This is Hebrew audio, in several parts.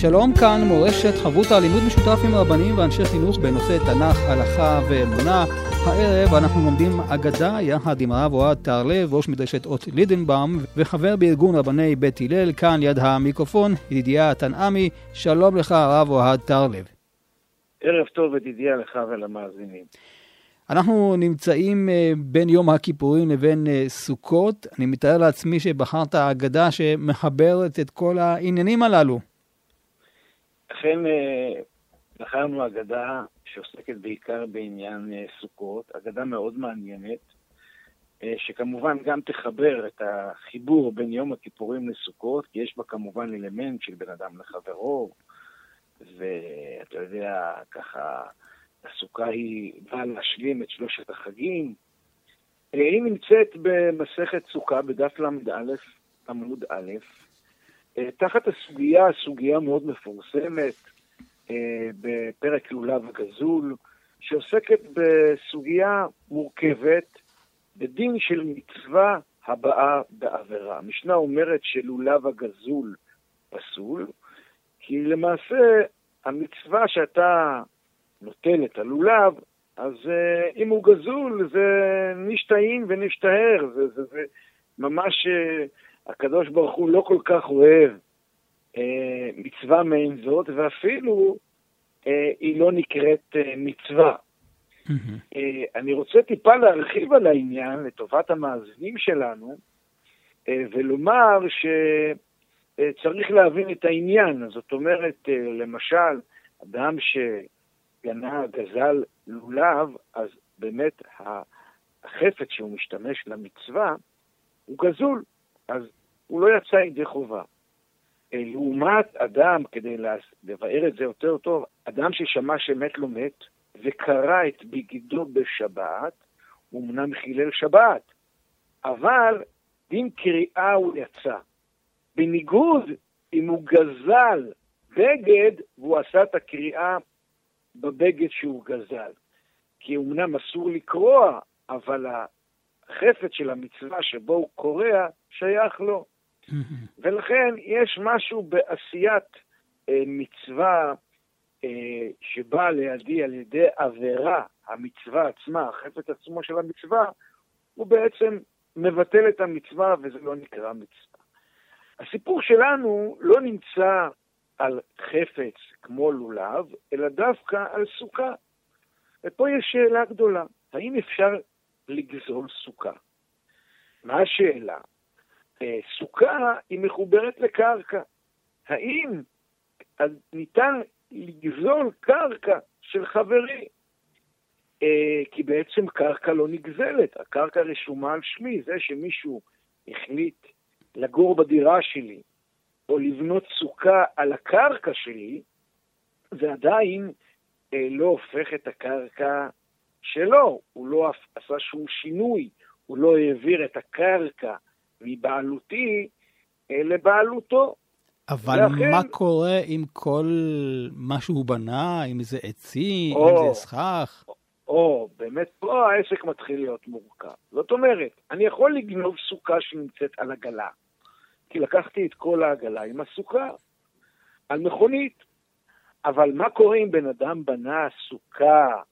שלום כאן מורשת חברותא לימוד משותף עם רבנים ואנשי חינוך בנושא תנ"ך, הלכה ואמונה. הערב אנחנו לומדים אגדה יחד עם הרב אוהד תהרלב, ראש מדרשת אות לידנבאום וחבר בארגון רבני בית הלל, כאן ליד המיקרופון, ידידיה תנעמי. שלום לך הרב אוהד תהרלב. ערב טוב ידידיה לך ולמאזינים. אנחנו נמצאים אה, בין יום הכיפורים לבין אה, סוכות. אני מתאר לעצמי שבחרת אגדה שמחברת את כל העניינים הללו. אכן אה, בחרנו אגדה שעוסקת בעיקר בעניין אה, סוכות, אגדה מאוד מעניינת, אה, שכמובן גם תחבר את החיבור בין יום הכיפורים לסוכות, כי יש בה כמובן אלמנט של בן אדם לחברו, ואתה יודע, ככה, הסוכה היא באה להשלים את שלושת החגים. היא נמצאת במסכת סוכה בדף ל"א, עמוד א', תחת הסוגיה, סוגיה מאוד מפורסמת אה, בפרק לולב הגזול, שעוסקת בסוגיה מורכבת בדין של מצווה הבאה בעבירה. המשנה אומרת שלולב הגזול פסול, כי למעשה המצווה שאתה נוטל את הלולב, אז uh, אם הוא גזול זה נשתהים ונשתהר, זה, זה, זה ממש הקדוש ברוך הוא לא כל כך אוהב אה, מצווה מעין זאת, ואפילו אה, היא לא נקראת אה, מצווה. Mm-hmm. אה, אני רוצה טיפה להרחיב על העניין לטובת המאזינים שלנו, אה, ולומר שצריך אה, להבין את העניין. זאת אומרת, אה, למשל, אדם שגנה, גזל לולב, אז באמת החפץ שהוא משתמש למצווה הוא גזול. אז הוא לא יצא ידי חובה. אה, לעומת אדם, כדי לבאר את זה יותר טוב, אדם ששמע שמת לא מת, וקרא את בגידו בשבת, הוא אמנם חילל שבת, אבל דין קריאה הוא יצא. בניגוד אם הוא גזל בגד והוא עשה את הקריאה בבגד שהוא גזל. כי אמנם אסור לקרוע, אבל החפץ של המצווה שבו הוא קורע שייך לו. ולכן יש משהו בעשיית אה, מצווה אה, שבאה לידי על ידי עבירה, המצווה עצמה, החפץ עצמו של המצווה, הוא בעצם מבטל את המצווה וזה לא נקרא מצווה. הסיפור שלנו לא נמצא על חפץ כמו לולב, אלא דווקא על סוכה. ופה יש שאלה גדולה, האם אפשר לגזול סוכה? מה השאלה? אה, סוכה היא מחוברת לקרקע. האם ניתן לגזול קרקע של חברי? אה, כי בעצם קרקע לא נגזלת, הקרקע רשומה על שמי. זה שמישהו החליט לגור בדירה שלי, או לבנות סוכה על הקרקע שלי, זה עדיין אה, לא הופך את הקרקע שלו, הוא לא עשה שום שינוי, הוא לא העביר את הקרקע מבעלותי אה, לבעלותו. אבל ואכן... מה קורה עם כל מה שהוא בנה, אם זה עצים, או, אם זה סכך? או, או, באמת פה העסק מתחיל להיות מורכב. זאת אומרת, אני יכול לגנוב סוכה שנמצאת על עגלה, כי לקחתי את כל העגלה עם הסוכה, על מכונית. אבל מה קורה אם בן אדם בנה סוכה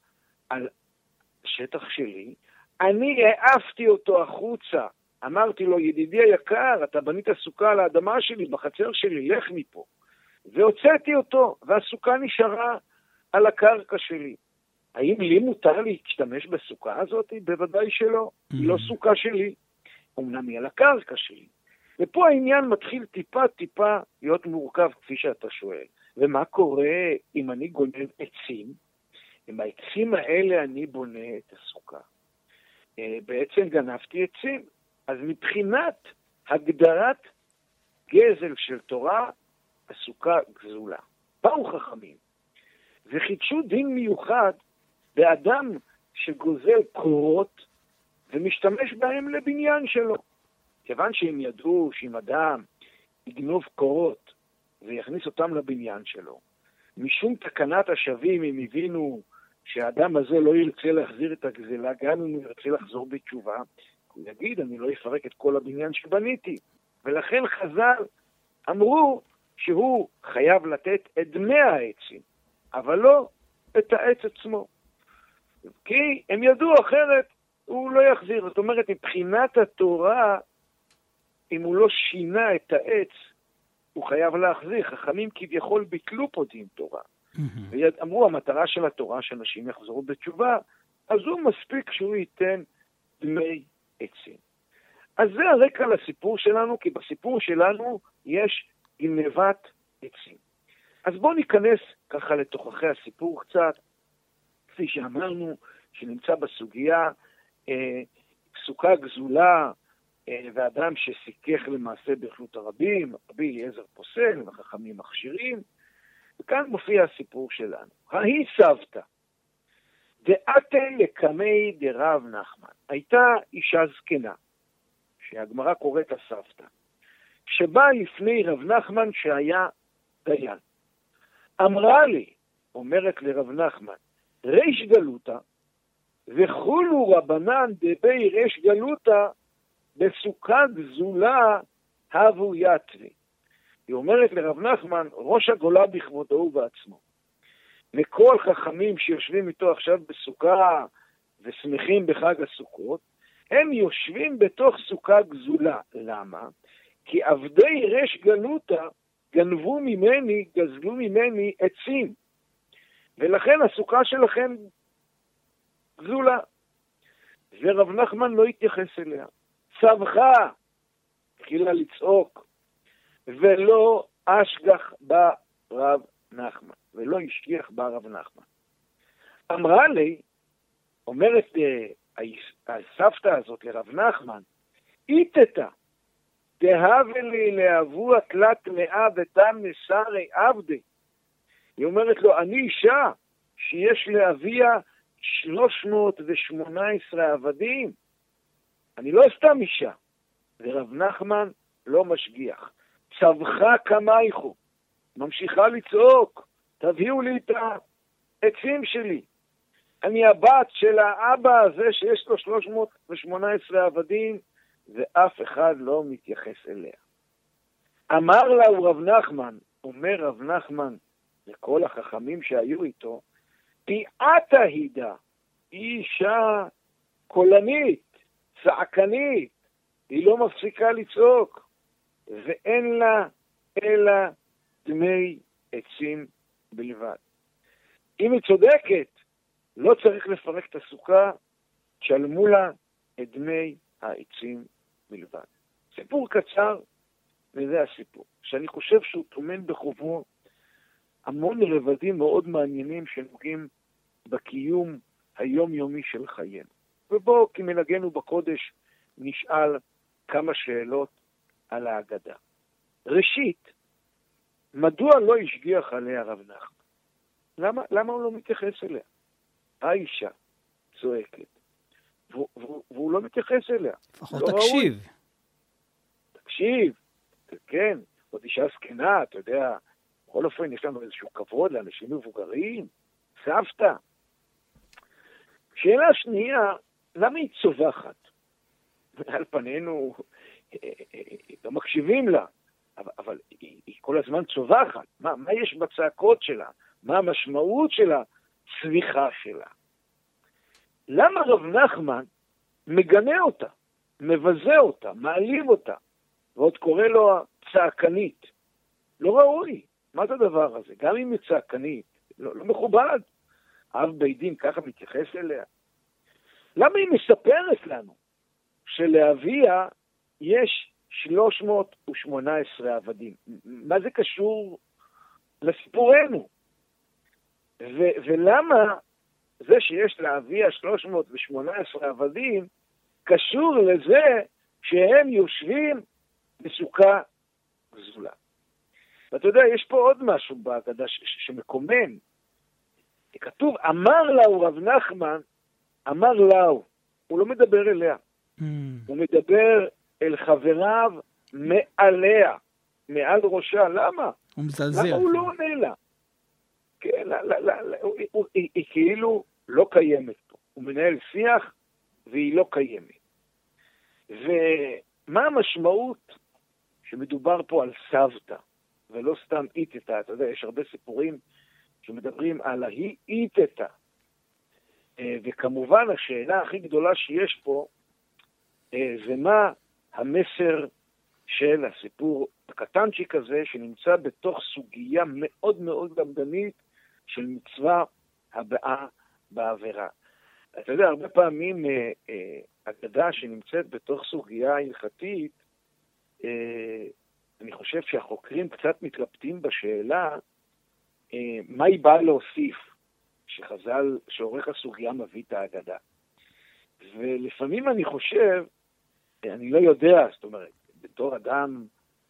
על שטח שלי? אני העפתי אותו החוצה אמרתי לו, ידידי היקר, אתה בנית סוכה על האדמה שלי, בחצר שלי, לך מפה. והוצאתי אותו, והסוכה נשארה על הקרקע שלי. האם לי מותר להשתמש בסוכה הזאת? בוודאי שלא. היא לא mm. סוכה שלי. אמנם היא על הקרקע שלי. ופה העניין מתחיל טיפה-טיפה להיות מורכב, כפי שאתה שואל. ומה קורה אם אני גונב עצים? עם העצים האלה אני בונה את הסוכה. אה, בעצם גנבתי עצים. אז מבחינת הגדרת גזל של תורה, הסוכה גזולה. באו חכמים וחידשו דין מיוחד באדם שגוזל קורות ומשתמש בהם לבניין שלו. כיוון שהם ידעו שאם אדם יגנוב קורות ויכניס אותם לבניין שלו, משום תקנת השבים הם הבינו שהאדם הזה לא ירצה להחזיר את הגזלה, גם אם הוא ירצה לחזור בתשובה, הוא יגיד, אני לא אפרק את כל הבניין שבניתי. ולכן חז"ל אמרו שהוא חייב לתת את דמי העצים, אבל לא את העץ עצמו. כי הם ידעו אחרת, הוא לא יחזיר. זאת אומרת, מבחינת התורה, אם הוא לא שינה את העץ, הוא חייב להחזיר. חכמים כביכול ביטלו פה דין תורה. ואמרו, המטרה של התורה שאנשים יחזרו בתשובה, אז הוא מספיק שהוא ייתן דמי עצים. אז זה הרקע לסיפור שלנו, כי בסיפור שלנו יש גנבת עצים. אז בואו ניכנס ככה לתוככי הסיפור קצת, כפי שאמרנו, שנמצא בסוגיה אה, סוכה גזולה אה, ואדם שסיכך למעשה ברשות הרבים, רבי אליעזר פוסל וחכמים מכשירים, וכאן מופיע הסיפור שלנו. ההיא סבתא, דעתה לקמי דרב נחמן. הייתה אישה זקנה, שהגמרא קוראת הסבתא, שבאה לפני רב נחמן שהיה דיין. אמרה לי, אומרת לרב נחמן, ריש גלותא, וכולו רבנן דבי ריש גלותא בסוכה גזולה הבו יתרי. היא אומרת לרב נחמן, ראש הגולה בכבודו ובעצמו. וכל חכמים שיושבים איתו עכשיו בסוכה ושמחים בחג הסוכות, הם יושבים בתוך סוכה גזולה. למה? כי עבדי רש גלותא גנבו ממני, גזלו ממני עצים. ולכן הסוכה שלכם גזולה. ורב נחמן לא התייחס אליה. צווחה, התחילה לצעוק, ולא אשגח בה רב נחמן, ולא השגיח בה רב נחמן. אמרה לי, אומרת אה, הסבתא הזאת לרב נחמן, איתתה, דהבה לי להבו התלת מאה ותן נסרי עבדי. היא אומרת לו, אני אישה שיש לאביה 318 עבדים. אני לא סתם אישה. ורב נחמן לא משגיח. צווחה כמייכו. ממשיכה לצעוק, תביאו לי את העצים שלי. אני הבת של האבא הזה שיש לו 318 עבדים, ואף אחד לא מתייחס אליה. אמר לה הוא רב נחמן, אומר רב נחמן לכל החכמים שהיו איתו, פיעתה הידה, היא אישה קולנית, צעקנית, היא לא מפסיקה לצעוק, ואין לה אלא דמי עצים בלבד. אם היא צודקת, לא צריך לפרק את הסוכה, תשלמו לה את דמי העצים בלבד. סיפור קצר, וזה הסיפור, שאני חושב שהוא טומן בחובו המון רבדים מאוד מעניינים שנוגעים בקיום היומיומי של חיינו. ובואו, כמנהגנו בקודש, נשאל כמה שאלות על ההגדה. ראשית, מדוע לא השגיח עליה רב נחמן? למה, למה הוא לא מתייחס אליה? האישה צועקת, והוא, והוא, והוא לא מתייחס אליה. לפחות לא תקשיב. ראוי. תקשיב, כן, עוד אישה זקנה, אתה יודע, בכל אופן יש לנו איזשהו כבוד לאנשים מבוגרים, סבתא. שאלה שנייה, למה היא צווחת? על פנינו אה, אה, לא מקשיבים לה, אבל, אבל היא, היא כל הזמן צווחת. מה, מה יש בצעקות שלה? מה המשמעות של הצביחה שלה? למה רב נחמן מגנה אותה, מבזה אותה, מעליב אותה, ועוד קורא לו צעקנית? לא ראוי. מה זה הדבר הזה? גם אם היא צעקנית, לא, לא מכובד. אב בית דין ככה מתייחס אליה? למה היא מספרת לנו שלאביה יש 318 עבדים? מה זה קשור לסיפורנו? ו- ולמה זה שיש לאביה 318 עבדים קשור לזה שהם יושבים בסוכה גזולה? ואתה יודע, יש פה עוד משהו בהגדה שמקומם. כתוב, אמר לאו רב נחמן, אמר לאו. הוא לא מדבר אליה. Mm. הוא מדבר אל חבריו מעליה, מעל ראשה. למה? הוא מזלזל. למה הוא לא עונה לה? כן, לא, לא, לא, לא, הוא, הוא, היא, היא כאילו לא קיימת פה. הוא מנהל שיח והיא לא קיימת. ומה המשמעות שמדובר פה על סבתא, ולא סתם איתתה? אתה יודע, יש הרבה סיפורים שמדברים על ההיא איתתה. אה, וכמובן, השאלה הכי גדולה שיש פה, אה, זה מה המסר של הסיפור הקטנצ'יק הזה, שנמצא בתוך סוגיה מאוד מאוד למדנית של מצווה הבאה בעבירה. אתה יודע, הרבה פעמים אה, אה, אגדה שנמצאת בתוך סוגיה הלכתית, אה, אני חושב שהחוקרים קצת מתלבטים בשאלה אה, מה היא באה להוסיף, שחז"ל, שעורך הסוגיה מביא את האגדה. ולפעמים אני חושב, אני לא יודע, זאת אומרת, בתור אדם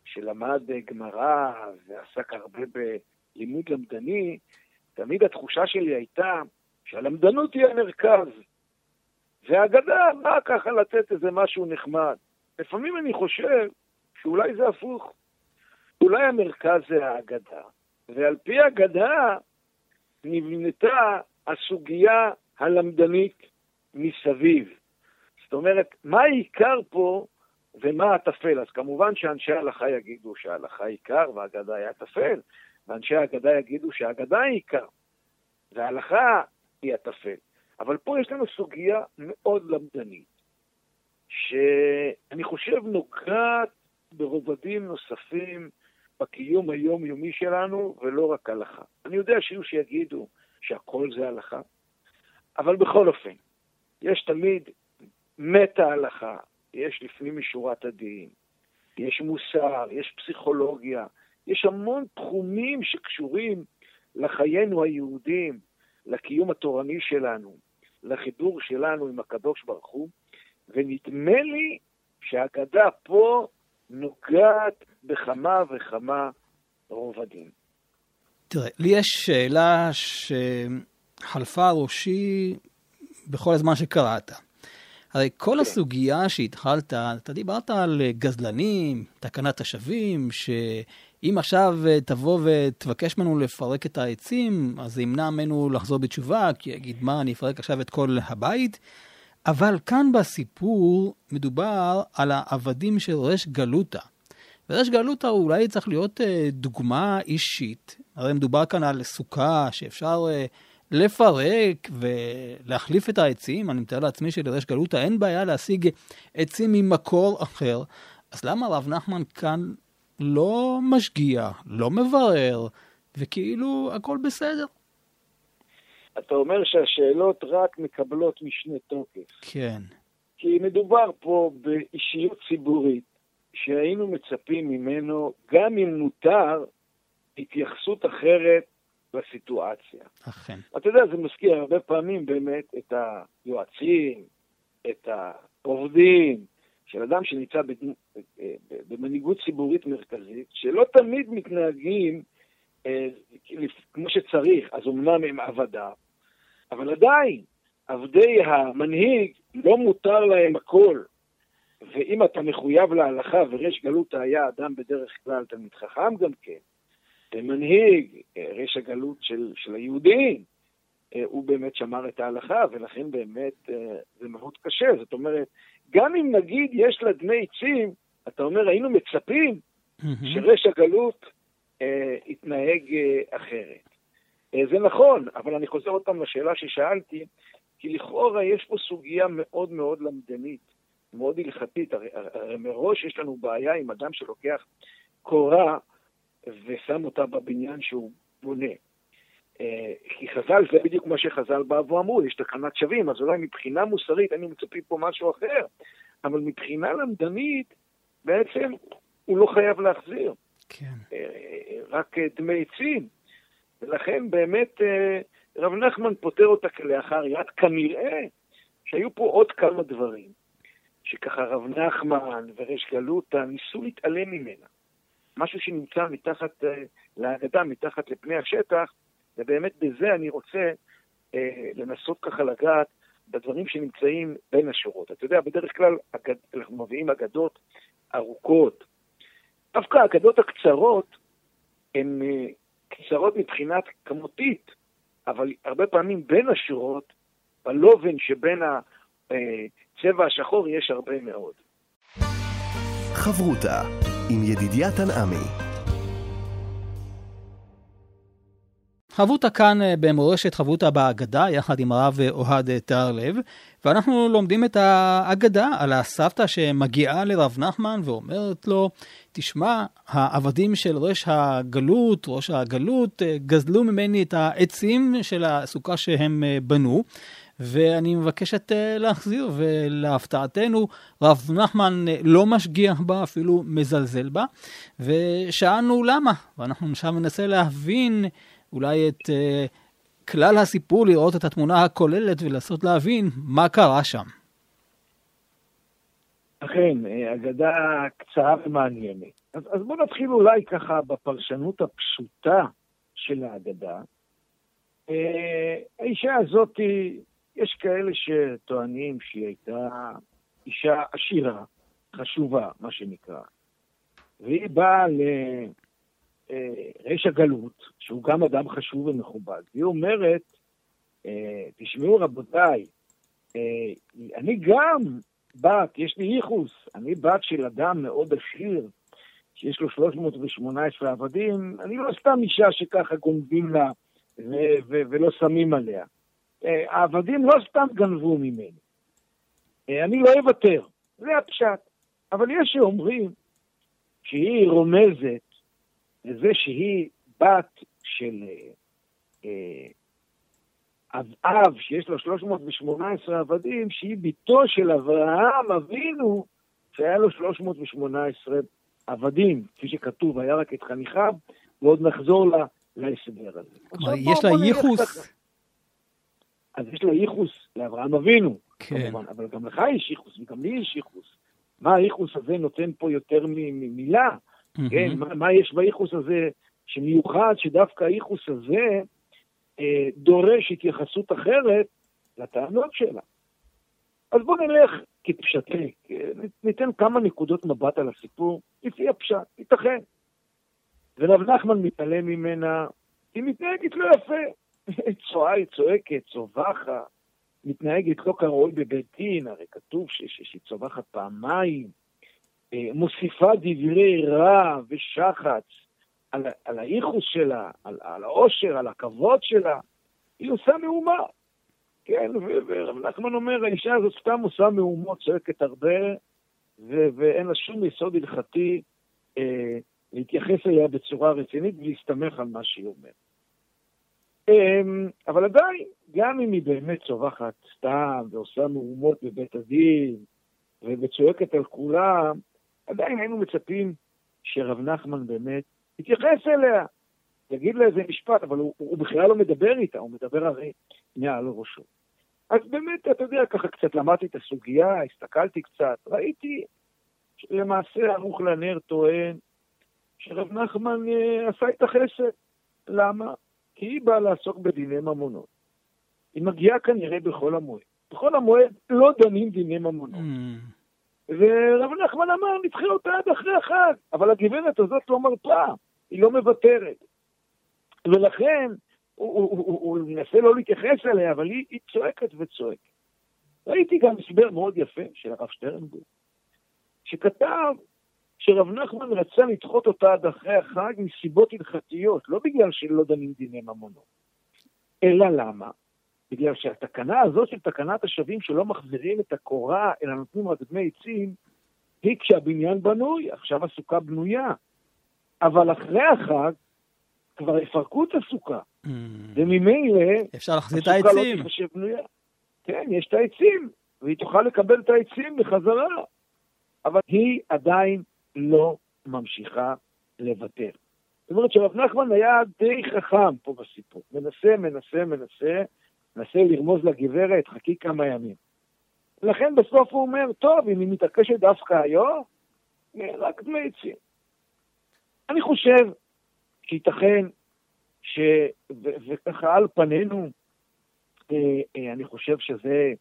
שלמד גמרא ועסק הרבה בלימוד למדני, תמיד התחושה שלי הייתה שהלמדנות היא המרכז, והאגדה באה ככה לתת איזה משהו נחמד. לפעמים אני חושב שאולי זה הפוך. אולי המרכז זה האגדה, ועל פי האגדה נבנתה הסוגיה הלמדנית מסביב. אומרת, מה העיקר פה ומה הטפל? אז כמובן שאנשי ההלכה יגידו שההלכה עיקר והאגדה היה טפל, ואנשי האגדה יגידו שהאגדה היא עיקר, וההלכה היא הטפל. אבל פה יש לנו סוגיה מאוד למדנית, שאני חושב נוגעת ברובדים נוספים בקיום היומיומי שלנו, ולא רק הלכה. אני יודע שיהיו שיגידו שהכל זה הלכה, אבל בכל אופן, יש תמיד מטה הלכה, יש לפנים משורת הדין, יש מוסר, יש פסיכולוגיה, יש המון תחומים שקשורים לחיינו היהודים, לקיום התורני שלנו, לחיבור שלנו עם הקדוש ברוך הוא, ונדמה לי שהאגדה פה נוגעת בכמה וכמה רובדים. תראה, לי יש שאלה שחלפה ראשי בכל הזמן שקראת. הרי כל כן. הסוגיה שהתחלת, אתה דיברת על גזלנים, תקנת השבים, שאם עכשיו תבוא ותבקש ממנו לפרק את העצים, אז זה ימנע ממנו לחזור בתשובה, כי יגיד, מה, אני אפרק עכשיו את כל הבית? אבל כאן בסיפור מדובר על העבדים של רש גלותא. ורש גלותא אולי צריך להיות אה, דוגמה אישית. הרי מדובר כאן על סוכה שאפשר אה, לפרק ולהחליף את העצים. אני מתאר לעצמי שלרש גלותא אין בעיה להשיג עצים ממקור אחר. אז למה הרב נחמן כאן לא משגיע, לא מברר, וכאילו הכל בסדר? אתה אומר שהשאלות רק מקבלות משנה תוקף. כן. כי מדובר פה באישיות ציבורית, שהיינו מצפים ממנו, גם אם מותר, התייחסות אחרת לסיטואציה. אכן. אתה יודע, זה מזכיר הרבה פעמים באמת את היועצים, את העובדים, של אדם שנמצא במנהיגות ציבורית מרכזית, שלא תמיד מתנהגים אה, כמו שצריך, אז אמנם הם עבדיו, אבל עדיין, עבדי המנהיג לא מותר להם הכל. ואם אתה מחויב להלכה, וריש גלות היה אדם בדרך כלל תלמיד חכם גם כן, ומנהיג, אה, ריש הגלות של, של היהודים, אה, הוא באמת שמר את ההלכה, ולכן באמת אה, זה מאוד קשה. זאת אומרת, גם אם נגיד יש לה דמי עצים, אתה אומר, היינו מצפים. שריש הגלות אה, יתנהג אה, אחרת. אה, זה נכון, אבל אני חוזר עוד פעם לשאלה ששאלתי, כי לכאורה יש פה סוגיה מאוד מאוד למדנית, מאוד הלכתית. הרי, הרי מראש יש לנו בעיה עם אדם שלוקח קורה ושם אותה בבניין שהוא בונה. אה, כי חז"ל, זה בדיוק מה שחז"ל באו ואמרו, יש תקנת שווים, אז אולי מבחינה מוסרית היינו מצפים פה משהו אחר, אבל מבחינה למדנית, בעצם הוא לא חייב להחזיר. כן. אה, רק דמי עצים. ולכן באמת אה, רב נחמן פותר אותה כלאחר יד. כנראה שהיו פה עוד כמה דברים, שככה רב נחמן וריש גלותא ניסו להתעלם ממנה. משהו שנמצא מתחת אה, להגדה, מתחת לפני השטח, ובאמת בזה אני רוצה אה, לנסות ככה לגעת בדברים שנמצאים בין השורות. אתה יודע, בדרך כלל אגד, אנחנו מביאים אגדות ארוכות. דווקא האגדות הקצרות הן אה, קצרות מבחינת כמותית, אבל הרבה פעמים בין השורות, בלובן שבין הצבע השחור יש הרבה מאוד. חברותה עם ידידיה תנעמי חברותה כאן אה, במורשת חברותה באגדה, יחד עם הרב אוהד תהרלב, ואנחנו לומדים את האגדה על הסבתא שמגיעה לרב נחמן ואומרת לו, תשמע, העבדים של ראש הגלות, ראש הגלות, אה, גזלו ממני את העצים של הסוכה שהם אה, בנו. ואני מבקשת להחזיר, ולהפתעתנו, רב נחמן לא משגיח בה, אפילו מזלזל בה, ושאלנו למה, ואנחנו עכשיו ננסה להבין אולי את uh, כלל הסיפור, לראות את התמונה הכוללת ולנסות להבין מה קרה שם. אכן, אה, אגדה קצרה ומעניינת. אז, אז בואו נתחיל אולי ככה בפרשנות הפשוטה של האגדה. אה, האישה הזאת, יש כאלה שטוענים שהיא הייתה אישה עשירה, חשובה, מה שנקרא. והיא באה ריש הגלות, שהוא גם אדם חשוב ומכובד, והיא אומרת, אה, תשמעו רבותיי, אה, אני גם בת, יש לי ייחוס, אני בת של אדם מאוד עשיר, שיש לו 318 עבדים, אני לא סתם אישה שככה גונבים לה ו- ו- ולא שמים עליה. אה, העבדים לא סתם גנבו ממני. אני לא אוותר, זה הפשט. אבל יש שאומרים שהיא רומזת לזה שהיא בת של אה, אב אב שיש לו 318 עבדים, שהיא בתו של אברהם אבינו, שהיה לו 318 עבדים, כפי שכתוב, היה רק את חניכיו, ועוד נחזור לה, להסבר הזה. יש לה ייחוס. אז יש לה ייחוס לאברהם אבינו, כן. כמובן, אבל גם לך יש ייחוס, וגם לי יש ייחוס. מה הייחוס הזה נותן פה יותר ממילה? Mm-hmm. כן, מה, מה יש בייחוס הזה שמיוחד, שדווקא הייחוס הזה אה, דורש התייחסות אחרת לטענות שלה. אז בואו נלך כפשטי, ניתן כמה נקודות מבט על הסיפור, לפי הפשט, ייתכן. ורב נחמן מתעלם ממנה, היא מתנהגת לא יפה. צועה, צועקת, צווחת, מתנהגת לא כראוי בבית דין, הרי כתוב שהיא צווחת פעמיים. אה, מוסיפה דברי רע ושחץ על, על הייחוס שלה, על, על העושר, על הכבוד שלה, היא עושה מהומה. כן, ורב נחמן אומר, האישה הזאת סתם עושה מהומות, צועקת הרבה, ו- ואין לה שום יסוד הלכתי אה, להתייחס אליה בצורה רצינית ולהסתמך על מה שהיא אומרת. אה, אבל עדיין, גם אם היא באמת צווחת סתם ועושה מהומות בבית הדין וצועקת על כולם, עדיין היינו מצפים שרב נחמן באמת יתייחס אליה, יגיד לה איזה משפט, אבל הוא, הוא בכלל לא מדבר איתה, הוא מדבר הרי מעל ראשו. אז באמת, אתה יודע, ככה קצת למדתי את הסוגיה, הסתכלתי קצת, ראיתי שלמעשה ערוך לנר טוען שרב נחמן אה, עשה את החסד. למה? כי היא באה לעסוק בדיני ממונות. היא מגיעה כנראה בחול המועד. בחול המועד לא דנים דיני ממונות. Mm. ורב נחמן אמר, נדחה אותה עד אחרי החג. אבל הגברת הזאת לא מרפה, היא לא מוותרת. ולכן, הוא, הוא, הוא, הוא מנסה לא להתייחס אליה, אבל היא, היא צועקת וצועקת. ראיתי גם הסבר מאוד יפה של הרב שטרנבורג, שכתב שרב נחמן רצה לדחות אותה עד אחרי החג מסיבות הלכתיות, לא בגלל שלא דנים דיני ממונות. אלא למה? בגלל שהתקנה הזאת של תקנת השבים שלא מחזירים את הקורה אלא נותנים רק דמי עצים, היא כשהבניין בנוי, עכשיו הסוכה בנויה. אבל אחרי החג כבר יפרקו את הסוכה. Mm. וממילא. הסוכה לא תיחשב בנויה. כן, יש את העצים, והיא תוכל לקבל את העצים בחזרה. אבל היא עדיין לא ממשיכה לוותר. זאת אומרת שרב נחמן היה די חכם פה בסיפור. מנסה, מנסה, מנסה, מנסה לרמוז לגברת, חכי כמה ימים. לכן בסוף הוא אומר, טוב, אם היא מתעקשת דווקא היום, רק דמי עצים. אני חושב שייתכן ש... ו... וככה על פנינו, אה, אה, אני חושב שזה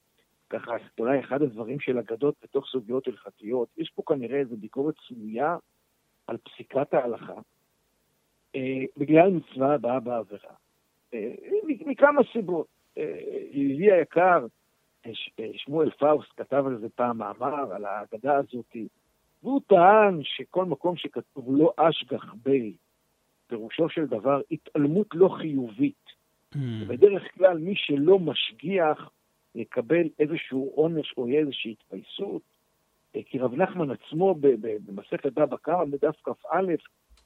ככה אולי אחד הדברים של אגדות בתוך סוגיות הלכתיות. יש פה כנראה איזו ביקורת סמויה על פסיקת ההלכה, אה, בגלל מצווה הבאה בעבירה. אה, מכמה סיבות. אה, ידידי היקר, אה, אה, שמואל פאוסט כתב על זה פעם מאמר, על האגדה הזאת, והוא טען שכל מקום שכתוב לא אשגח בי, פירושו של דבר התעלמות לא חיובית. Mm. בדרך כלל מי שלא משגיח יקבל איזשהו עונש או איזושהי התפייסות. אה, כי רב נחמן עצמו במסכת בבא קמא בדף כ"א,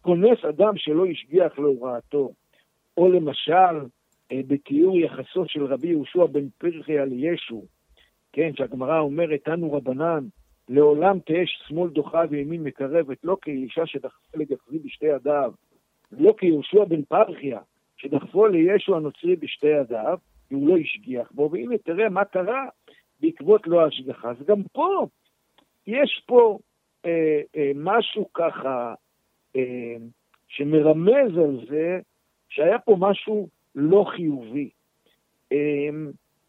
כונס אדם שלא השגיח להוראתו. או למשל, אה, בתיאור יחסו של רבי יהושע בן פרחי על ישו, כן, שהגמרא אומרת, אנו רבנן, לעולם תהא שמאל דוחה וימין מקרבת, לא כאישה שדחפה לגחזי בשתי ידיו, לא כיהושע בן פרחיה, שדחפו לישו הנוצרי בשתי ידיו, והוא לא השגיח בו, והנה תראה מה קרה בעקבות לא ההשגחה. אז גם פה, יש פה אה, אה, משהו ככה אה, שמרמז על זה שהיה פה משהו לא חיובי. אה,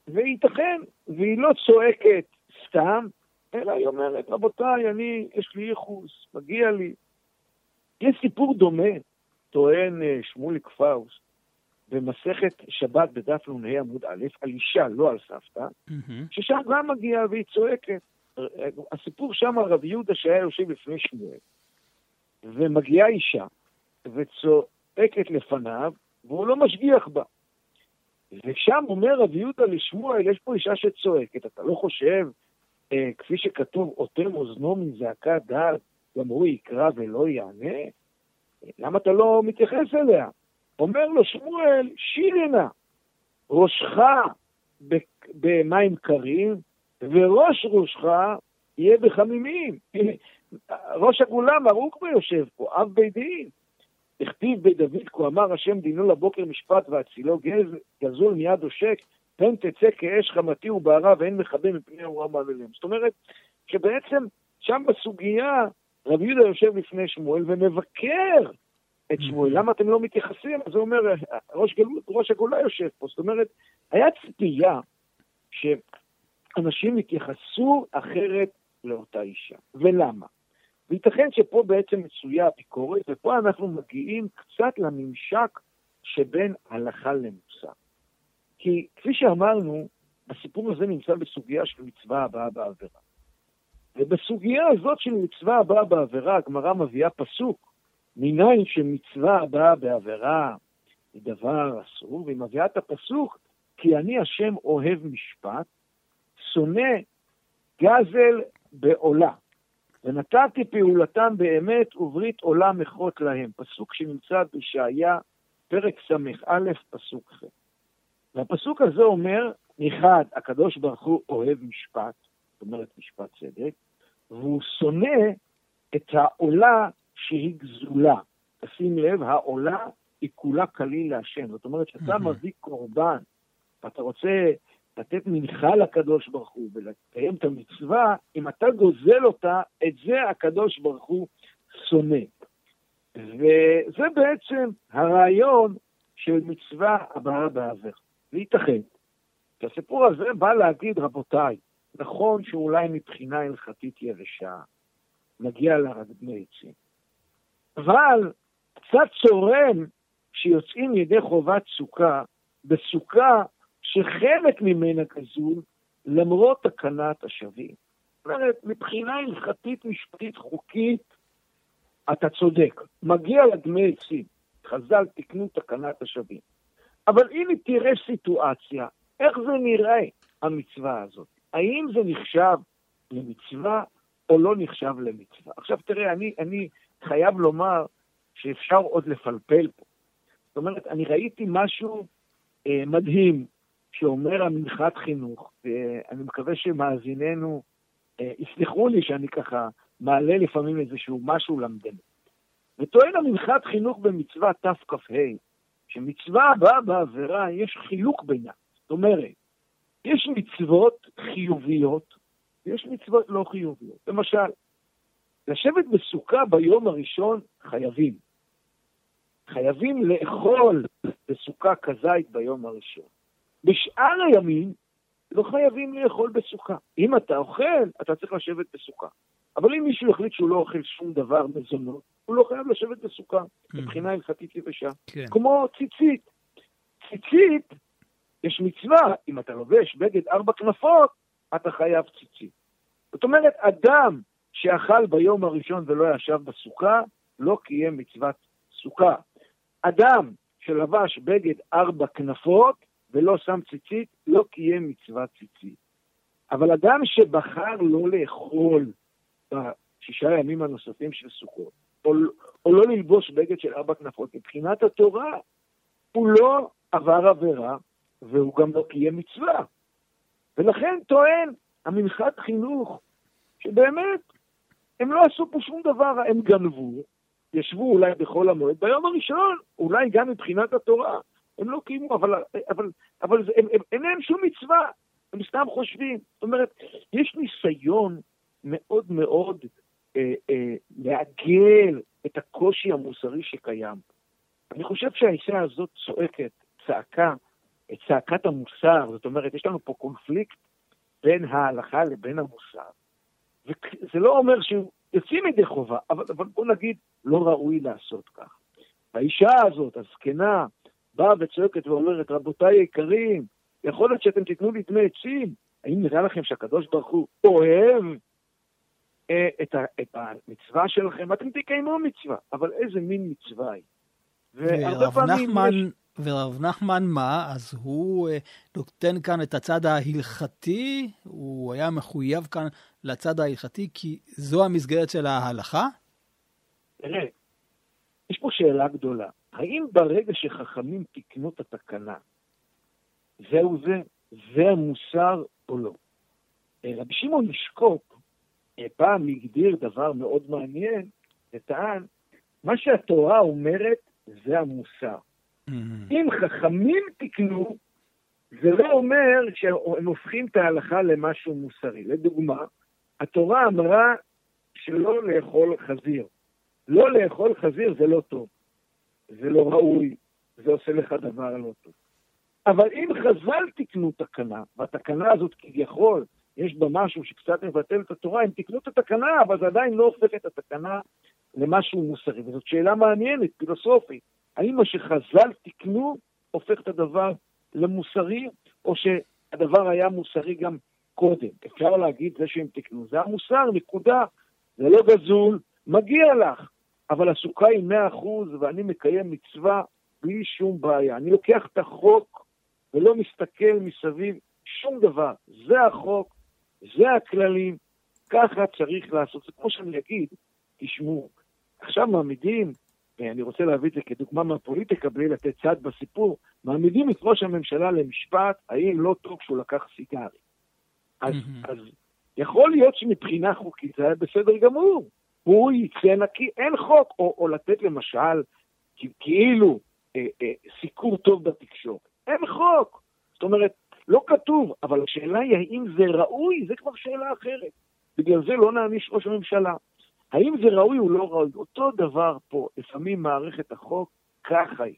וייתכן, והיא לא צועקת סתם, אלא היא אומרת, רבותיי, אני, יש לי ייחוס, מגיע לי. יש סיפור דומה, טוען אה, שמוליק פאוסט, במסכת שבת בדף נ"ה עמוד א', על אישה, לא על סבתא, mm-hmm. ששם גם מגיעה והיא צועקת. הסיפור שם על רב יהודה שהיה יושב לפני שמואל, ומגיעה אישה, וצועקת לפניו, והוא לא משגיח בה. ושם אומר רב יהודה לשמואל, יש פה אישה שצועקת, אתה לא חושב, אה, כפי שכתוב, אוטם אוזנו מזעקת דל, גם הוא יקרא ולא יענה? למה אתה לא מתייחס אליה? אומר לו שמואל, שירנה, ראשך במים קרים, וראש ראשך יהיה בחמימים. ראש הגולה מרוק ביושב פה, אב בית דין. הכתיב בדוד, כה אמר השם דינו לבוקר משפט והצילו גז, גזול מיד עושק, פן תצא כאש חמתי ובערה ואין מכבה מפני אורם מעלליהם. זאת אומרת, שבעצם שם בסוגיה רבי יהודה יושב לפני שמואל ומבקר את שמואל, למה אתם לא מתייחסים? אז הוא אומר, ראש. ראש הגולה יושב פה. זאת אומרת, היה ציפייה שאנשים יתייחסו אחרת לאותה אישה. ולמה? וייתכן שפה בעצם מצויה הביקורת, ופה אנחנו מגיעים קצת לממשק שבין הלכה למוסר. כי כפי שאמרנו, הסיפור הזה נמצא בסוגיה של מצווה הבאה בעבירה. ובסוגיה הזאת של מצווה הבאה בעבירה, הגמרא מביאה פסוק, מניין שמצווה הבאה בעבירה היא דבר אסור, והיא מביאה את הפסוק, כי אני השם אוהב משפט, שונא גזל בעולה. ונתתי פעולתם באמת וברית עולם אכרות להם. פסוק שנמצא בישעיה, פרק ס"א, פסוק ח'. והפסוק הזה אומר, מחד, הקדוש ברוך הוא אוהב משפט, זאת אומרת משפט צדק, והוא שונא את העולה שהיא גזולה. תשים לב, העולה היא כולה כליל להשם. זאת אומרת, כשאתה מביא קורבן, ואתה רוצה לתת מנחה לקדוש ברוך הוא ולקיים את המצווה, אם אתה גוזל אותה, את זה הקדוש ברוך הוא שונא. וזה בעצם הרעיון של מצווה הבאה בעבר. וייתכן. כי הסיפור הזה בא להגיד, רבותיי, נכון שאולי מבחינה הלכתית יבשה, נגיע לרגמי עצים. אבל קצת צורם שיוצאים ידי חובת סוכה בסוכה שחלק ממנה גזול למרות תקנת השבים. זאת אומרת, מבחינה הלכתית, משפטית, חוקית, אתה צודק, מגיע לדמי עצים. חז"ל תקנו תקנת השבים. אבל הנה תראה סיטואציה, איך זה נראה, המצווה הזאת. האם זה נחשב למצווה או לא נחשב למצווה? עכשיו תראה, אני, אני חייב לומר שאפשר עוד לפלפל פה. זאת אומרת, אני ראיתי משהו אה, מדהים שאומר המנחת חינוך, ואני מקווה שמאזיננו אה, יסלחו לי שאני ככה מעלה לפעמים איזשהו משהו למדני. וטוען המנחת חינוך במצווה תכ"ה, שמצווה הבאה בעבירה, יש חילוק בינה. זאת אומרת, יש מצוות חיוביות ויש מצוות לא חיוביות. למשל, לשבת בסוכה ביום הראשון חייבים. חייבים לאכול בסוכה כזית ביום הראשון. בשאר הימים לא חייבים לאכול בסוכה. אם אתה אוכל, אתה צריך לשבת בסוכה. אבל אם מישהו יחליט שהוא לא אוכל שום דבר מזונות, הוא לא חייב לשבת בסוכה, mm. מבחינה הלכתית יבשה. כן. כמו ציצית. ציצית, יש מצווה, אם אתה לובש בגד ארבע כנפות, אתה חייב ציצית. זאת אומרת, אדם שאכל ביום הראשון ולא ישב בסוכה, לא קיים מצוות סוכה. אדם שלבש בגד ארבע כנפות ולא שם ציצית, לא קיים מצוות ציצית. אבל אדם שבחר לא לאכול בשישה ימים הנוספים של סוכות, או, או לא ללבוש בגד של ארבע כנפות, מבחינת התורה, הוא לא עבר עבירה והוא גם לא קיים מצווה. ולכן טוען המנחת חינוך, שבאמת, הם לא עשו פה שום דבר, הם גנבו, ישבו אולי בחול המועד, ביום הראשון, אולי גם מבחינת התורה, הם לא קיימו, אבל, אבל, אבל זה, הם, הם, אין להם שום מצווה, הם סתם חושבים. זאת אומרת, יש ניסיון מאוד מאוד אה, אה, לעגל את הקושי המוסרי שקיים. אני חושב שהאישה הזאת צועקת, צעקה, את צעקת המוסר, זאת אומרת, יש לנו פה קונפליקט בין ההלכה לבין המוסר. וזה לא אומר שהוא יוצאים ידי חובה, אבל, אבל בוא נגיד, לא ראוי לעשות כך. האישה הזאת, הזקנה, באה וצועקת ואומרת, רבותיי יקרים, יכול להיות שאתם תיתנו לי דמי עצים? האם נראה לכם שהקדוש ברוך הוא אוהב אה, את, ה, את המצווה שלכם? אתם תקיימו מצווה, אבל איזה מין מצווה היא? והרבה פעמים נחמן... יש... ורב נחמן מה? אז הוא אה, נותן כאן את הצד ההלכתי, הוא היה מחויב כאן לצד ההלכתי, כי זו המסגרת של ההלכה? תראה, יש פה שאלה גדולה. האם ברגע שחכמים תיקנו את התקנה, זהו זה, זה המוסר או לא? אה, רבי שמעון אה, פעם הגדיר דבר מאוד מעניין, וטען, מה שהתורה אומרת זה המוסר. Mm-hmm. אם חכמים תיקנו, זה לא אומר שהם הופכים את ההלכה למשהו מוסרי. לדוגמה, התורה אמרה שלא לאכול חזיר. לא לאכול חזיר זה לא טוב, זה לא ראוי, זה עושה לך דבר לא טוב. אבל אם חז"ל תיקנו תקנה, והתקנה הזאת כביכול, יש בה משהו שקצת מבטל את התורה, הם תיקנו את התקנה, אבל זה עדיין לא הופך את התקנה למשהו מוסרי. וזאת שאלה מעניינת, פילוסופית. האם מה שחז"ל תיקנו הופך את הדבר למוסרי, או שהדבר היה מוסרי גם קודם? אפשר להגיד זה שהם תיקנו. זה המוסר, נקודה. זה לא גזול, מגיע לך. אבל הסוכה היא מאה אחוז, ואני מקיים מצווה בלי שום בעיה. אני לוקח את החוק ולא מסתכל מסביב שום דבר. זה החוק, זה הכללים, ככה צריך לעשות. זה כמו שאני אגיד, תשמעו, עכשיו מעמידים ואני רוצה להביא את זה כדוגמה מהפוליטיקה בלי לתת צד בסיפור, מעמידים את ראש הממשלה למשפט, האם לא טוב שהוא לקח סיגרי. אז, mm-hmm. אז יכול להיות שמבחינה חוקית זה היה בסדר גמור. הוא יצא נקי, אין חוק. או, או לתת למשל, כאילו, אה, אה, סיקור טוב בתקשורת. אין חוק. זאת אומרת, לא כתוב, אבל השאלה היא האם זה ראוי, זה כבר שאלה אחרת. בגלל זה לא נעניש ראש הממשלה. האם זה ראוי או לא ראוי? אותו דבר פה, לפעמים מערכת החוק, ככה היא.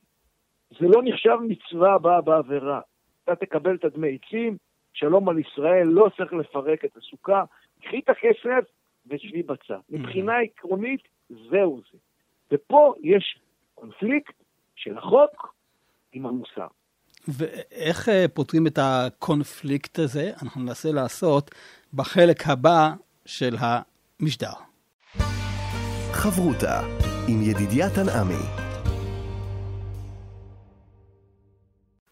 זה לא נחשב מצווה הבאה בעבירה. אתה תקבל את הדמי עצים, שלום על ישראל, לא צריך לפרק את הסוכה, קחי את הכסף ושבי בצד. Mm-hmm. מבחינה עקרונית, זהו זה. ופה יש קונפליקט של החוק עם המוסר. ואיך אה, פותרים את הקונפליקט הזה? אנחנו ננסה לעשות בחלק הבא של המשדר. חברותה עם ידידיה תנעמי.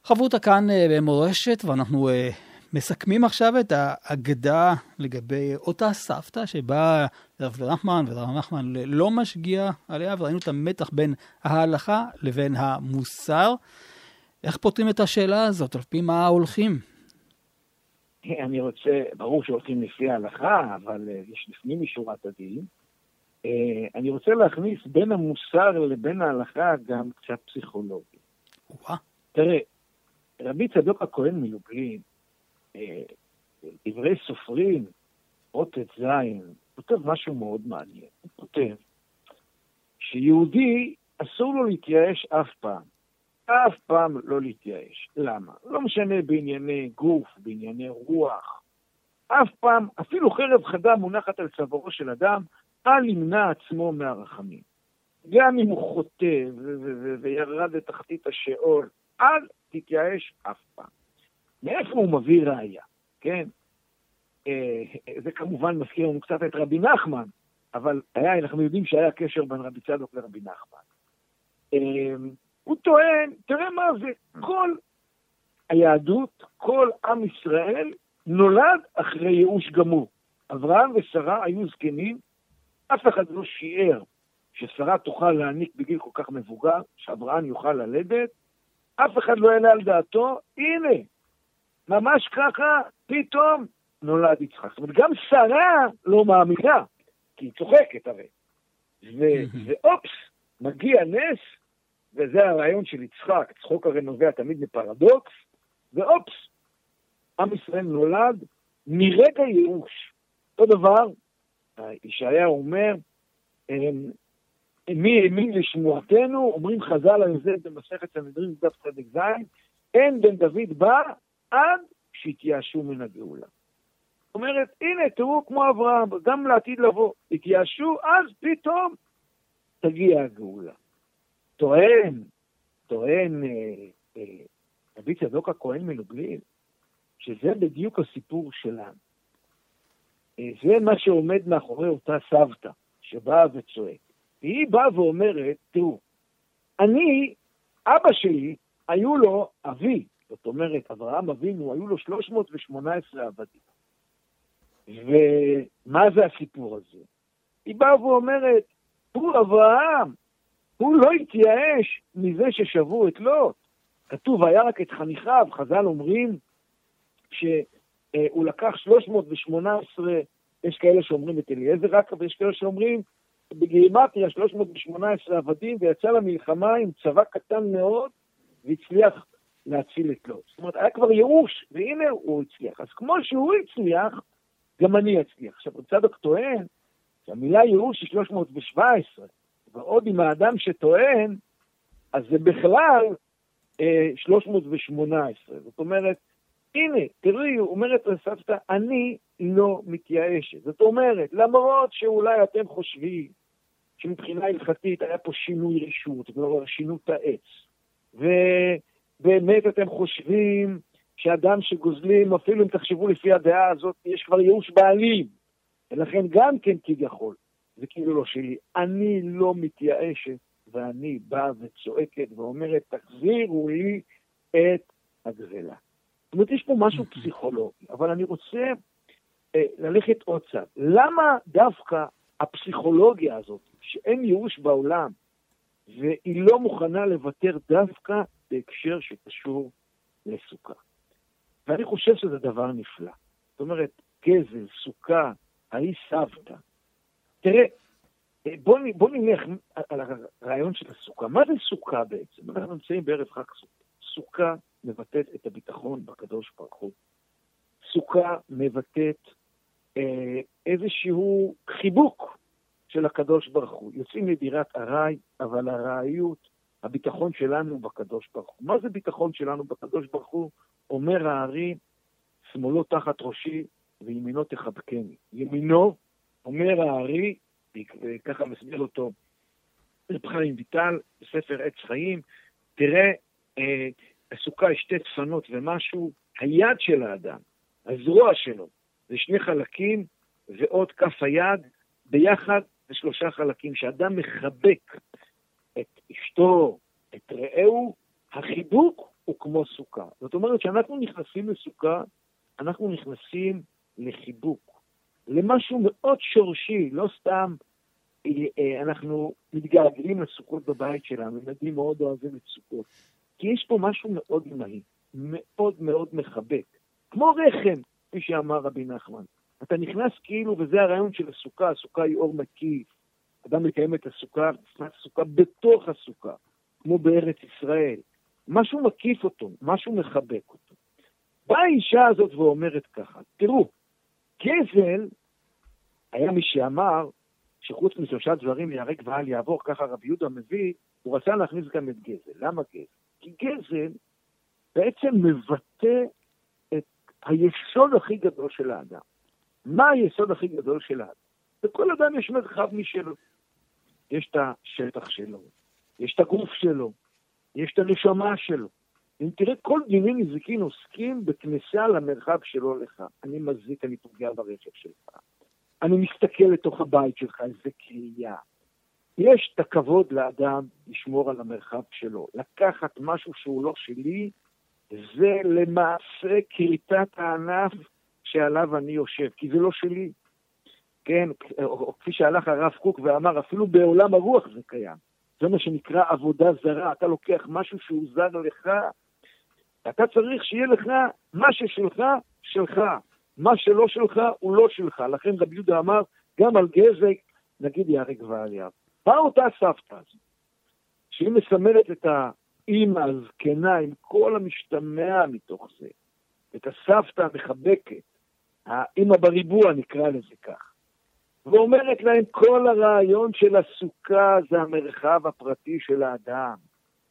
חברותה כאן אה, במורשת, ואנחנו uh, מסכמים עכשיו את האגדה לגבי אותה סבתא שבאה לרב נחמן, ורב נחמן לא משגיע עליה, וראינו את המתח בין ההלכה לבין המוסר. איך פותרים את השאלה הזאת? על פי מה הולכים? אני רוצה, ברור שהולכים לפי ההלכה, אבל uh, יש לפנים משורת הדין. אה, אני רוצה להכניס בין המוסר לבין ההלכה גם קצת פסיכולוגיה. תראה, רבי צדוק הכהן מלובלין, אה, דברי סופרים, אות ט"ז, כותב משהו מאוד מעניין. הוא כותב שיהודי אסור לו להתייאש אף פעם. אף פעם לא להתייאש. למה? לא משנה בענייני גוף, בענייני רוח. אף פעם, אפילו חרב חדה מונחת על צווארו של אדם, אל ימנע עצמו מהרחמים. גם אם הוא חוטא וירד לתחתית השאול, אל תתייאש אף פעם. מאיפה הוא מביא ראייה, כן? אה, זה כמובן מזכיר לנו קצת את רבי נחמן, אבל היה, אנחנו יודעים שהיה קשר בין רבי צדוק לרבי נחמן. אה, הוא טוען, תראה מה זה, כל היהדות, כל עם ישראל, נולד אחרי ייאוש גמור. אברהם ושרה היו זקנים, אף אחד לא שיער ששרה תוכל להעניק בגיל כל כך מבוגר, שאברהם יוכל ללדת, אף אחד לא העלה על דעתו, הנה, ממש ככה, פתאום נולד יצחק. זאת אומרת, גם שרה לא מאמינה, כי היא צוחקת הרי. ואופס, מגיע נס, וזה הרעיון של יצחק, צחוק הרי נובע תמיד מפרדוקס, ואופס, עם ישראל נולד מרגע ייאוש. אותו דבר, ישעיהו אומר, אמ, מי האמין לשמועתנו, אומרים חז"ל על זה במסכת סנהדרין דף צדק ז', אין בן דוד בא עד שהתייאשו מן הגאולה. זאת אומרת, הנה, תראו כמו אברהם, גם לעתיד לבוא, התייאשו, אז פתאום תגיע הגאולה. טוען, טוען אה, אה, רבי צדוק הכהן מלובלין, שזה בדיוק הסיפור שלנו. זה מה שעומד מאחורי אותה סבתא שבאה וצועקת. והיא באה ואומרת, תראו, אני, אבא שלי, היו לו אבי, זאת אומרת, אברהם אבינו, היו לו 318 עבדים. ומה זה הסיפור הזה? היא באה ואומרת, תראו, אברהם, הוא לא התייאש מזה ששבו את לוט. כתוב, היה רק את חניכיו, חז"ל אומרים שהוא לקח 318, יש כאלה שאומרים את אליעזר רק, ויש כאלה שאומרים בגימטריה 318 עבדים, ויצא למלחמה עם צבא קטן מאוד, והצליח להציל את לוט. זאת אומרת, היה כבר ייאוש, והנה הוא הצליח. אז כמו שהוא הצליח, גם אני אצליח. עכשיו, צדוק טוען שהמילה ייאוש היא 317, ועוד עם האדם שטוען, אז זה בכלל אה, 318. זאת אומרת, הנה, תראי, אומרת לסבתא, אני לא מתייאשת. זאת אומרת, למרות שאולי אתם חושבים שמבחינה הלכתית היה פה שינוי רשות, כלומר שינות העץ, ובאמת אתם חושבים שאדם שגוזלים, אפילו אם תחשבו לפי הדעה הזאת, יש כבר ייאוש בעלים, ולכן גם כן כביכול, זה כאילו לא שלי. אני לא מתייאשת, ואני באה וצועקת ואומרת, תחזירו לי את הגזלה. זאת אומרת, יש פה משהו פסיכולוגי, אבל אני רוצה אה, ללכת עוד צד. למה דווקא הפסיכולוגיה הזאת, שאין ייאוש בעולם, והיא לא מוכנה לוותר דווקא בהקשר שקשור לסוכה? ואני חושב שזה דבר נפלא. זאת אומרת, גזל, סוכה, ההיא סבתא. תראה, אה, בוא, בוא נלך על הרעיון של הסוכה. מה זה סוכה בעצם? אנחנו נמצאים בערב חג סוכה. סוכה מבטאת את הביטחון בקדוש ברוך הוא. סוכה מבטאת אה, איזשהו חיבוק של הקדוש ברוך הוא. יוצאים לדירת ארעי, אבל הרעיות, הביטחון שלנו בקדוש ברוך הוא. מה זה ביטחון שלנו בקדוש ברוך הוא? אומר הארי, שמאלו תחת ראשי וימינו תחבקני. ימינו, אומר הארי, וככה מסביר אותו רב חיים ויטל, בספר עץ חיים, תראה, אה, הסוכה יש שתי צפנות ומשהו, היד של האדם, הזרוע שלו, זה שני חלקים ועוד כף היד, ביחד זה שלושה חלקים. כשאדם מחבק את אשתו, את רעהו, החיבוק הוא כמו סוכה. זאת אומרת, כשאנחנו נכנסים לסוכה, אנחנו נכנסים לחיבוק, למשהו מאוד שורשי, לא סתם אה, אה, אנחנו מתגעגעים לסוכות בבית שלנו, ילדים מאוד אוהבים את סוכות. כי יש פה משהו מאוד אמהי, מאוד מאוד מחבק. כמו רחם, כפי שאמר רבי נחמן. אתה נכנס כאילו, וזה הרעיון של הסוכה, הסוכה היא אור מקיף. אדם מקיים את הסוכה, נכנס הסוכה בתוך הסוכה, כמו בארץ ישראל. משהו מקיף אותו, משהו מחבק אותו. באה האישה הזאת ואומרת ככה, תראו, גזל, היה מי שאמר שחוץ משלושה דברים ייהרג ואל יעבור, ככה רבי יהודה מביא, הוא רצה להכניס גם את גזל. למה גזל? כי גזל בעצם מבטא את היסוד הכי גדול של האדם. מה היסוד הכי גדול של האדם? לכל אדם יש מרחב משלו. יש את השטח שלו, יש את הגוף שלו, יש את הנשמה שלו. אם תראה, כל דיני נזיקין עוסקים בכניסה למרחב שלו לך. אני מזיק, אני פוגע ברכב שלך. אני מסתכל לתוך הבית שלך, איזה קריאה. יש את הכבוד לאדם לשמור על המרחב שלו. לקחת משהו שהוא לא שלי, זה למעשה כריתת הענף שעליו אני יושב, כי זה לא שלי. כן, או, כפי שהלך הרב קוק ואמר, אפילו בעולם הרוח זה קיים. זה מה שנקרא עבודה זרה. אתה לוקח משהו שהוא זר לך, אתה צריך שיהיה לך מה ששלך, שלך. מה שלא שלך, הוא לא שלך. לכן רבי יהודה אמר, גם על גזק, נגיד ייהרג ועליו. מה אותה סבתא הזאת? שהיא מסמלת את האימא הזקנה עם כל המשתמע מתוך זה, את הסבתא המחבקת, האימא בריבוע נקרא לזה כך. ואומרת להם, כל הרעיון של הסוכה זה המרחב הפרטי של האדם.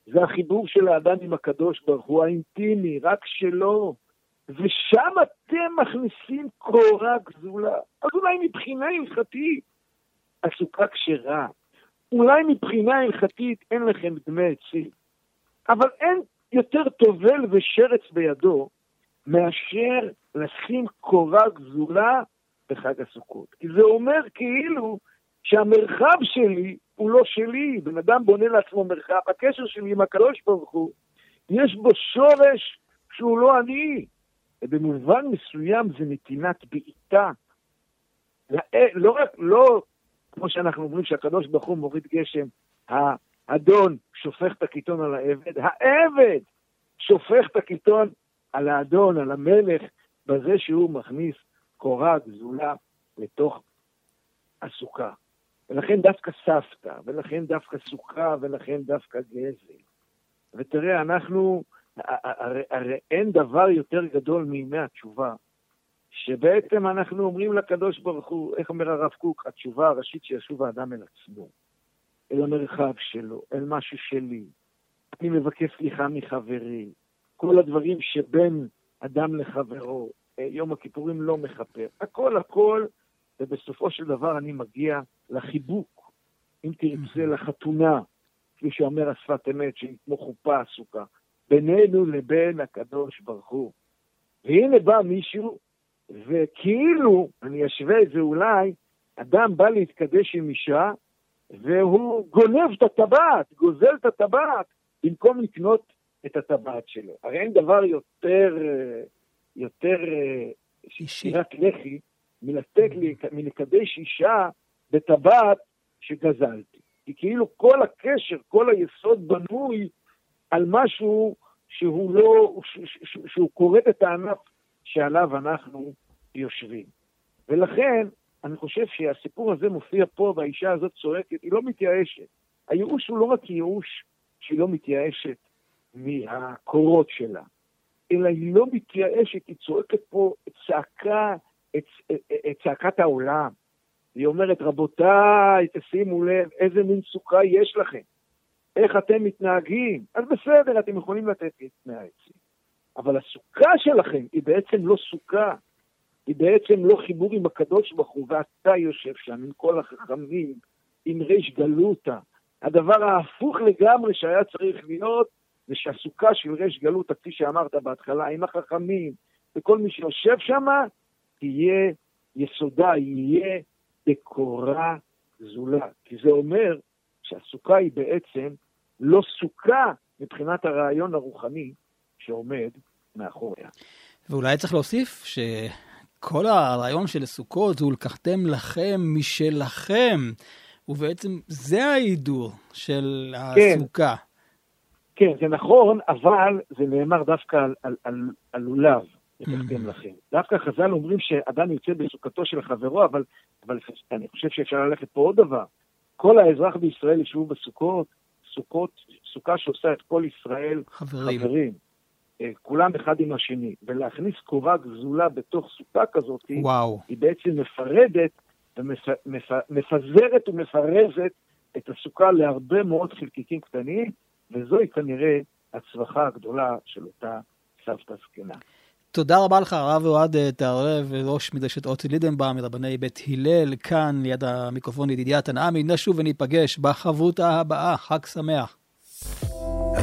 זה החיבור של האדם עם הקדוש ברוך הוא האינטימי, רק שלו. ושם אתם מכניסים קורה גזולה. אז אולי מבחינה הלכתית הסוכה כשרה. אולי מבחינה הלכתית אין לכם דמי עצים. אבל אין יותר טובל ושרץ בידו מאשר לשים קורה גזולה בחג הסוכות. כי זה אומר כאילו שהמרחב שלי הוא לא שלי. בן אדם בונה לעצמו מרחב. הקשר שלי עם הקדוש ברוך הוא, יש בו שורש שהוא לא אני. ובמובן מסוים זה נתינת בעיטה. לא רק, לא כמו שאנחנו אומרים שהקדוש ברוך הוא מוריד גשם, האדון שופך את הקיטון על העבד, העבד שופך את הקיטון על האדון, על המלך, בזה שהוא מכניס קורה גזולה לתוך הסוכה. ולכן דווקא סבתא, ולכן דווקא סוכה, ולכן דווקא גזל. ותראה, אנחנו, הרי, הרי אין דבר יותר גדול מימי התשובה, שבעצם אנחנו אומרים לקדוש ברוך הוא, איך אומר הרב קוק, התשובה הראשית שישוב האדם אל עצמו, אל המרחב שלו, אל משהו שלי. אני מבקש סליחה מחברי, כל הדברים שבין אדם לחברו, אה, יום הכיפורים לא מכפר, הכל הכל, ובסופו של דבר אני מגיע לחיבוק, אם תרצה, לחתונה, כפי שאומר השפת אמת, שהיא כמו חופה עסוקה, בינינו לבין הקדוש ברוך הוא. והנה בא מישהו, וכאילו, אני אשווה את זה אולי, אדם בא להתקדש עם אישה, והוא גונב את הטבעת, גוזל את הטבעת, במקום לקנות את הטבעת שלו. הרי אין דבר יותר, יותר שירת לחי מלתת מלקדש אישה בטבעת שגזלתי. כי כאילו כל הקשר, כל היסוד בנוי על משהו שהוא לא, שהוא כורת את הענף שעליו אנחנו יושבים. ולכן, אני חושב שהסיפור הזה מופיע פה, והאישה הזאת צועקת, היא לא מתייאשת. הייאוש הוא לא רק ייאוש שהיא לא מתייאשת מהקורות שלה, אלא היא לא מתייאשת, היא צועקת פה צעקה, את, את צעקת העולם. היא אומרת, רבותיי, תשימו לב, איזה מין סוכה יש לכם. איך אתם מתנהגים? אז בסדר, אתם יכולים לתת לי את פני העצים. אבל הסוכה שלכם היא בעצם לא סוכה, היא בעצם לא חיבור עם הקדוש ברוך הוא, ואתה יושב שם עם כל החכמים, עם ריש גלותא. הדבר ההפוך לגמרי שהיה צריך להיות, זה שהסוכה של ריש גלותא, כפי שאמרת בהתחלה, עם החכמים, וכל מי שיושב שם, תהיה, יסודה יהיה בקורה זולה. כי זה אומר שהסוכה היא בעצם לא סוכה מבחינת הרעיון הרוחני שעומד מאחוריה. ואולי צריך להוסיף שכל הרעיון של סוכות הוא לקחתם לכם משלכם, ובעצם זה ההידור של כן. הסוכה. כן, זה נכון, אבל זה נאמר דווקא על, על, על, על לולב, לקחתם לכם. דווקא חז"ל אומרים שאדם יוצא בסוכתו של חברו, אבל, אבל אני חושב שאפשר ללכת פה עוד דבר. כל האזרח בישראל ישבו בסוכות, סוכות, סוכה שעושה את כל ישראל חברים. חברים. אה, כולם אחד עם השני, ולהכניס קורה גזולה בתוך סוכה כזאת, וואו. היא בעצם מפרדת ומפזרת ומפרזת את הסוכה להרבה מאוד חלקיקים קטנים, וזוהי כנראה הצלחה הגדולה של אותה סבתא זקנה. תודה רבה לך, הרב אוהד תערב, ראש מדרשת אוטי לידנבאום, מרבני בית הלל, כאן ליד המיקרופון ידידיה תנעמי. נשוב וניפגש בחברותה הבאה, חג שמח.